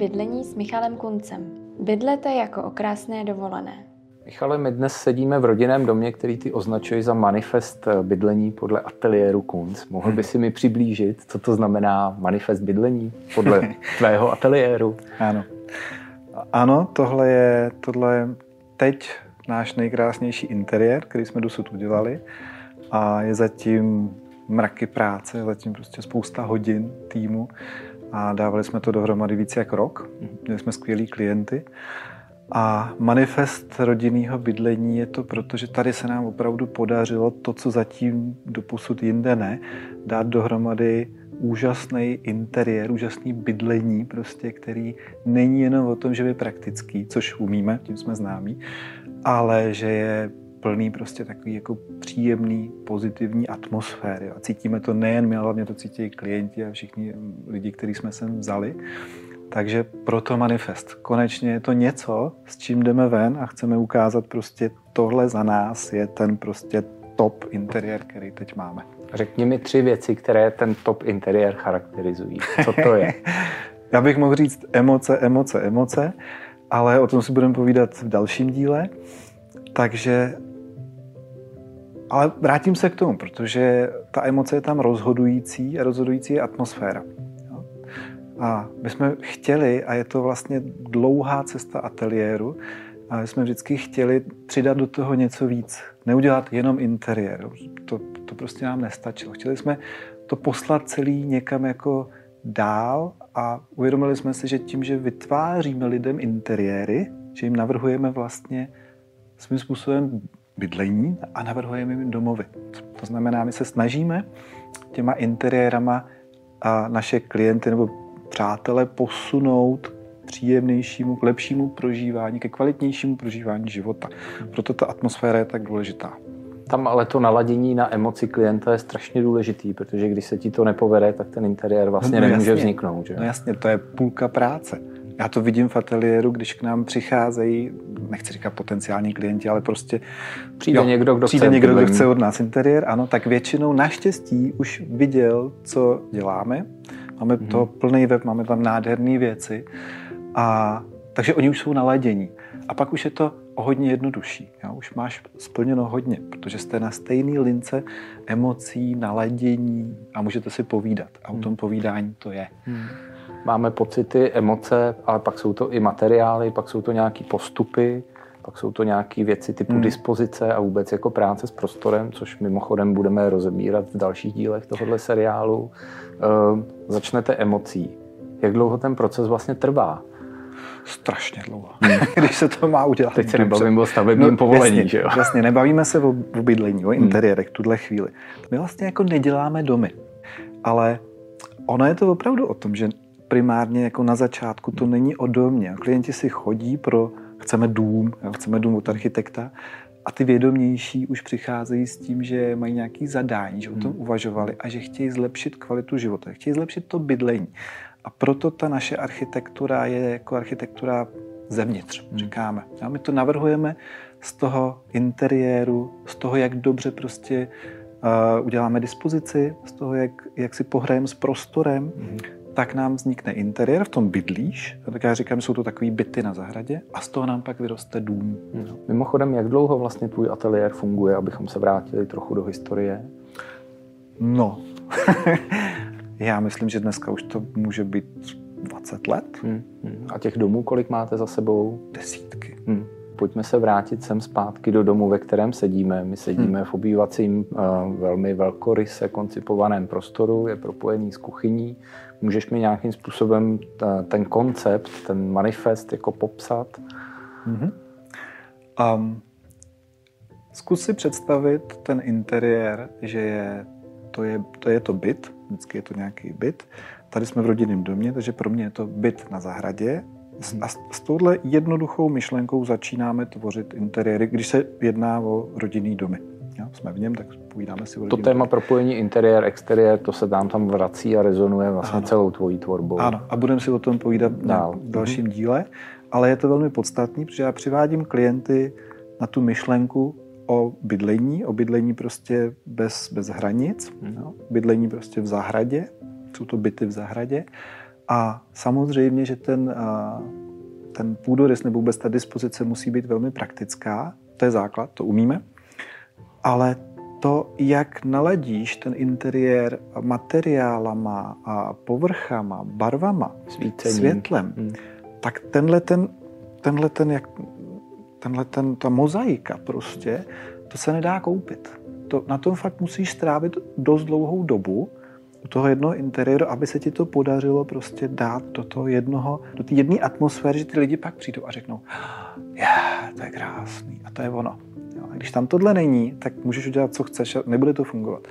Bydlení s Michalem Kuncem. Bydlete jako o krásné dovolené. Michale, my dnes sedíme v rodinném domě, který ty označuje za manifest bydlení podle ateliéru Kunc. Mohl by si mi přiblížit, co to znamená manifest bydlení podle tvého ateliéru? Ano. Ano, tohle je, tohle je teď náš nejkrásnější interiér, který jsme dosud udělali a je zatím mraky práce, je zatím prostě spousta hodin týmu a dávali jsme to dohromady více jak rok. Měli jsme skvělý klienty. A manifest rodinného bydlení je to, protože tady se nám opravdu podařilo to, co zatím doposud jinde ne, dát dohromady úžasný interiér, úžasný bydlení, prostě, který není jenom o tom, že je praktický, což umíme, tím jsme známí, ale že je plný prostě takový jako příjemný, pozitivní atmosféry. A cítíme to nejen my, ale hlavně to cítí klienti a všichni lidi, kteří jsme sem vzali. Takže proto manifest. Konečně je to něco, s čím jdeme ven a chceme ukázat prostě tohle za nás je ten prostě top interiér, který teď máme. Řekni mi tři věci, které ten top interiér charakterizují. Co to je? Já bych mohl říct emoce, emoce, emoce, ale o tom si budeme povídat v dalším díle. Takže ale vrátím se k tomu, protože ta emoce je tam rozhodující a rozhodující je atmosféra. A my jsme chtěli, a je to vlastně dlouhá cesta ateliéru, a my jsme vždycky chtěli přidat do toho něco víc. Neudělat jenom interiér. To, to prostě nám nestačilo. Chtěli jsme to poslat celý někam jako dál a uvědomili jsme si, že tím, že vytváříme lidem interiéry, že jim navrhujeme vlastně svým způsobem bydlení a navrhujeme jim domovy. To znamená, my se snažíme těma interiérama a naše klienty nebo přátele posunout příjemnějšímu, k lepšímu prožívání, ke kvalitnějšímu prožívání života. Proto ta atmosféra je tak důležitá. Tam ale to naladění na emoci klienta je strašně důležitý, protože když se ti to nepovede, tak ten interiér vlastně no, no nemůže jasně. vzniknout. Že? No jasně, to je půlka práce. Já to vidím v ateliéru, když k nám přicházejí, nechci říkat potenciální klienti, ale prostě přijde jo, někdo, kdo přijde chce, někdo, kdo chce od nás interiér, ano, tak většinou naštěstí už viděl, co děláme. Máme mm-hmm. to plný web, máme tam nádherné věci. A, takže oni už jsou naladění. A pak už je to o hodně jednodušší. Jo? Už máš splněno hodně, protože jste na stejné lince emocí, naladění a můžete si povídat. A o tom povídání to je. Hmm máme pocity, emoce, ale pak jsou to i materiály, pak jsou to nějaké postupy, pak jsou to nějaké věci typu hmm. dispozice a vůbec jako práce s prostorem, což mimochodem budeme rozebírat v dalších dílech tohohle seriálu. Uh, začnete emocí. Jak dlouho ten proces vlastně trvá? Strašně dlouho, hmm. když se to má udělat. Teď se nebavím o stavebním no, povolení, jasně, že jo? Jasně, nebavíme se o, o bydlení, o interiérech hmm. tuhle chvíli. My vlastně jako neděláme domy, ale ono je to opravdu o tom, že primárně jako na začátku to není o domě. Klienti si chodí pro, chceme dům, chceme dům od architekta a ty vědomější už přicházejí s tím, že mají nějaký zadání, že o tom hmm. uvažovali a že chtějí zlepšit kvalitu života, chtějí zlepšit to bydlení. A proto ta naše architektura je jako architektura zevnitř, hmm. říkáme. A my to navrhujeme z toho interiéru, z toho, jak dobře prostě uh, uděláme dispozici, z toho, jak, jak si pohrajeme s prostorem, hmm tak nám vznikne interiér, v tom bydlíš, tak já říkám, jsou to takové byty na zahradě a z toho nám pak vyroste dům. No. Mimochodem, jak dlouho vlastně tvůj ateliér funguje, abychom se vrátili trochu do historie? No, já myslím, že dneska už to může být 20 let. Hmm, hmm. A těch domů kolik máte za sebou? Desítky. Hmm pojďme se vrátit sem zpátky do domu, ve kterém sedíme. My sedíme hmm. v obývacím uh, velmi velkoryse koncipovaném prostoru, je propojený s kuchyní. Můžeš mi nějakým způsobem ta, ten koncept, ten manifest jako popsat? Hmm. Um, zkus si představit ten interiér, že je, to, je, to je to byt, vždycky je to nějaký byt. Tady jsme v rodinném domě, takže pro mě je to byt na zahradě a s touhle jednoduchou myšlenkou začínáme tvořit interiéry, když se jedná o rodinný domy. Jo, jsme v něm, tak povídáme si o To téma propojení interiér, exteriér, to se tam tam vrací a rezonuje vlastně ano. celou tvojí tvorbou. Ano, a budeme si o tom povídat Dál. v dalším mhm. díle, ale je to velmi podstatný, protože já přivádím klienty na tu myšlenku o bydlení, o bydlení prostě bez, bez hranic, mhm. jo, bydlení prostě v zahradě, jsou to byty v zahradě A samozřejmě, že ten, ten půdorys nebo vůbec ta dispozice musí být velmi praktická, to je základ, to umíme, ale to, jak naladíš ten interiér materiálama a povrchama, barvama, Svícením. světlem, hmm. tak tenhle ten, tenhle ten, jak, tenhle ten, ta mozaika prostě, to se nedá koupit. To, na tom fakt musíš strávit dost dlouhou dobu, do toho jednoho interiéru, aby se ti to podařilo prostě dát do toho jednoho, do té jedné atmosféry, že ty lidi pak přijdou a řeknou, yeah, to je krásný a to je ono. Jo, a když tam tohle není, tak můžeš udělat, co chceš a nebude to fungovat.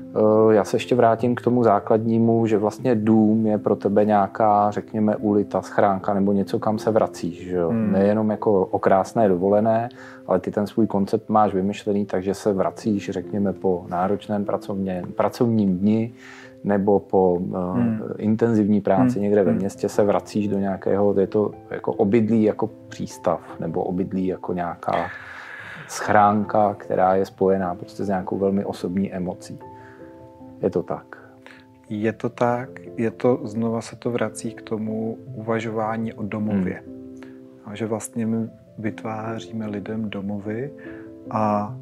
Eh, já se ještě vrátím k tomu základnímu, že vlastně dům je pro tebe nějaká, řekněme, ulita, schránka nebo něco, kam se vracíš. Že jo? Hmm. Nejenom jako o krásné dovolené, ale ty ten svůj koncept máš vymyšlený, takže se vracíš, řekněme, po náročném pracovně, pracovním dni nebo po uh, hmm. intenzivní práci hmm. někde ve hmm. městě se vracíš do nějakého, je to jako obydlí jako přístav nebo obydlí jako nějaká schránka, která je spojená prostě s nějakou velmi osobní emocí. Je to tak. Je to tak, je to, znova se to vrací k tomu uvažování o domově. Hmm. A že vlastně my vytváříme lidem domovy a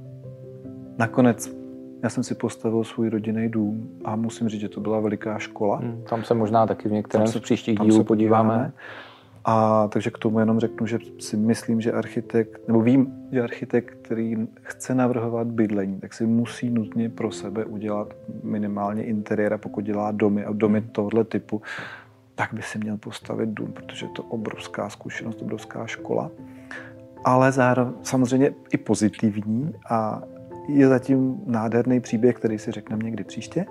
nakonec já jsem si postavil svůj rodinný dům a musím říct, že to byla veliká škola. Hmm, tam se možná taky v některém z příštích dílů podíváme. podíváme. A takže k tomu jenom řeknu, že si myslím, že architekt, nebo vím, že architekt, který chce navrhovat bydlení, tak si musí nutně pro sebe udělat minimálně interiéra, pokud dělá domy a domy tohoto typu, tak by si měl postavit dům, protože je to obrovská zkušenost, obrovská škola. Ale zároveň samozřejmě i pozitivní a je zatím nádherný příběh, který si řekneme někdy příště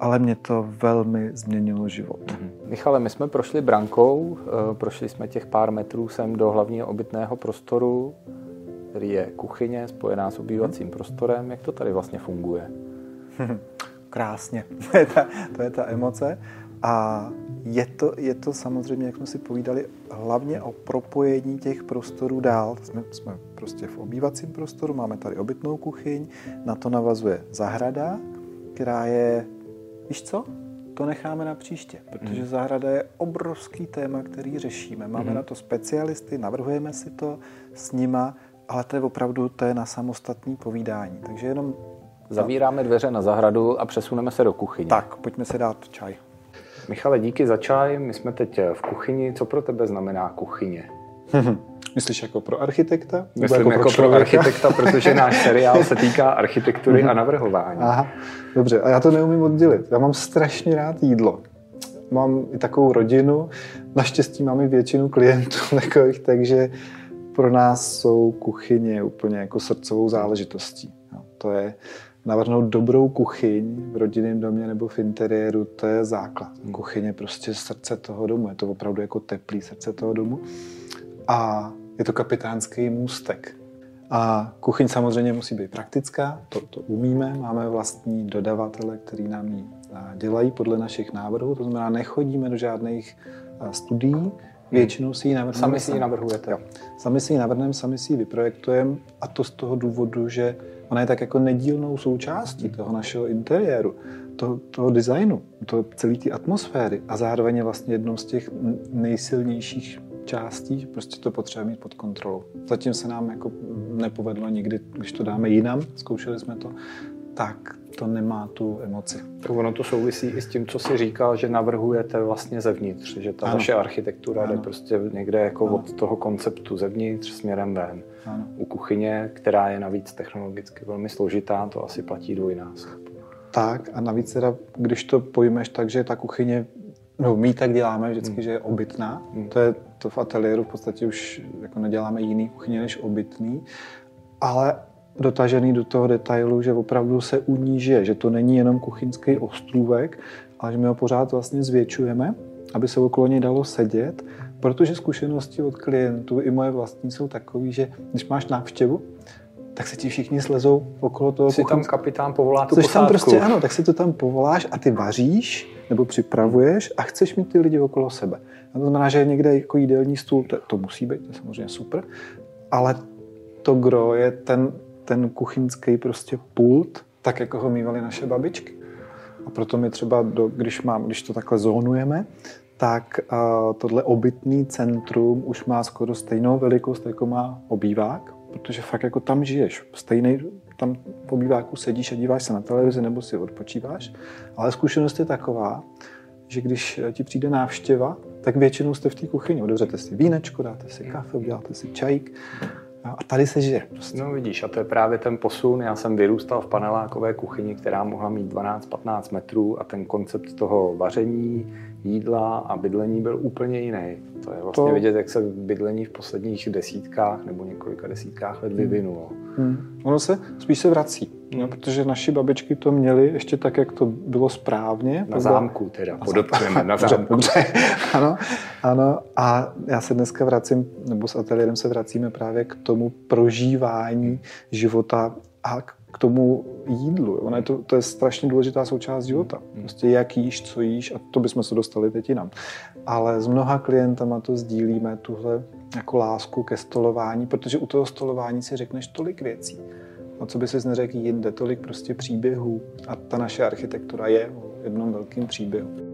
ale mě to velmi změnilo život. Mm-hmm. Michale, my jsme prošli brankou, eh, prošli jsme těch pár metrů sem do hlavního obytného prostoru, který je kuchyně spojená s obývacím mm-hmm. prostorem. Jak to tady vlastně funguje? Krásně. to, je ta, to je ta emoce. A je to, je to samozřejmě, jak jsme si povídali, hlavně o propojení těch prostorů dál. Jsme, jsme prostě v obývacím prostoru, máme tady obytnou kuchyň, na to navazuje zahrada, která je Víš co? To necháme na příště, protože hmm. zahrada je obrovský téma, který řešíme. Máme hmm. na to specialisty, navrhujeme si to s nima, ale to je opravdu to je na samostatný povídání. Takže jenom... Zavíráme dveře na zahradu a přesuneme se do kuchyně. Tak, pojďme se dát čaj. Michale, díky za čaj. My jsme teď v kuchyni. Co pro tebe znamená kuchyně? Myslíš jako pro architekta? Myslím jako, jako pro, pro architekta, protože náš seriál se týká architektury a navrhování. Aha, dobře. A já to neumím oddělit. Já mám strašně rád jídlo. Mám i takovou rodinu. Naštěstí mám i většinu klientů takových, takže pro nás jsou kuchyně úplně jako srdcovou záležitostí. No, to je navrhnout dobrou kuchyň v rodinném domě nebo v interiéru, to je základ. Kuchyně prostě srdce toho domu, je to opravdu jako teplý srdce toho domu. A je to kapitánský můstek. A kuchyň samozřejmě musí být praktická, to, to umíme, máme vlastní dodavatele, který nám ji dělají podle našich návrhů, to znamená, nechodíme do žádných studií, většinou si ji navrhneme. Sami si ji navrhujete. Jo. Sami si ji navrhneme, sami si ji vyprojektujeme a to z toho důvodu, že ona je tak jako nedílnou součástí toho našeho interiéru, toho, toho designu, toho celé té atmosféry a zároveň je vlastně jednou z těch nejsilnějších částí, prostě to potřeba mít pod kontrolou. Zatím se nám jako nepovedlo nikdy, když to dáme jinam, zkoušeli jsme to, tak to nemá tu emoci. Tak ono to souvisí i s tím, co si říkal, že navrhujete vlastně zevnitř, že ta ano. vaše architektura ano. jde prostě někde jako ano. od toho konceptu zevnitř směrem ven. Ano. U kuchyně, která je navíc technologicky velmi složitá, to asi platí dvojnásob. Tak a navíc teda, když to pojmeš tak, že ta kuchyně No, my tak děláme vždycky, hmm. že je obytná. Hmm. To je to v ateliéru v podstatě už jako neděláme jiný kuchyně než obytný, ale dotažený do toho detailu, že opravdu se uníže, že to není jenom kuchyňský ostrůvek, ale že my ho pořád vlastně zvětšujeme, aby se okolo něj dalo sedět, protože zkušenosti od klientů i moje vlastní jsou takové, že když máš návštěvu, tak se ti všichni slezou okolo toho. Jsi tam kapitán povolá tu tam prostě, ano, tak si to tam povoláš a ty vaříš nebo připravuješ a chceš mít ty lidi okolo sebe. A to znamená, že někde jako jídelní stůl, to, to musí být, to je samozřejmě super, ale to gro je ten, ten kuchyňský prostě pult, tak jako ho mývali naše babičky. A proto my třeba, do, když, mám, když to takhle zónujeme, tak uh, tohle obytný centrum už má skoro stejnou velikost, jako má obývák, protože fakt jako tam žiješ. Stejný, tam v obýváku sedíš a díváš se na televizi nebo si odpočíváš. Ale zkušenost je taková, že když ti přijde návštěva, tak většinou jste v té kuchyni. Otevřete si vínečko, dáte si kafe, uděláte si čajík a tady se žije. Prostě. No vidíš, a to je právě ten posun. Já jsem vyrůstal v panelákové kuchyni, která mohla mít 12-15 metrů a ten koncept toho vaření, jídla a bydlení byl úplně jiný. To je vlastně to... vidět, jak se bydlení v posledních desítkách nebo několika desítkách let vyvinulo. Hmm. Ono se spíš se vrací, hmm. no, protože naši babičky to měly ještě tak, jak to bylo správně. Na zámku teda, podotkneme, na zámku. Dobře, ano, ano, a já se dneska vracím, nebo s ateliérem se vracíme právě k tomu prožívání života a k tomu jídlu. Ono je to, to je strašně důležitá součást života. Hmm. Prostě jak jíš, co jíš a to bychom se dostali teď jinam. Ale s mnoha klientama to sdílíme, tuhle jako lásku ke stolování, protože u toho stolování si řekneš tolik věcí. A co by si neřekl jinde, tolik prostě příběhů. A ta naše architektura je o jednom velkým příběhu.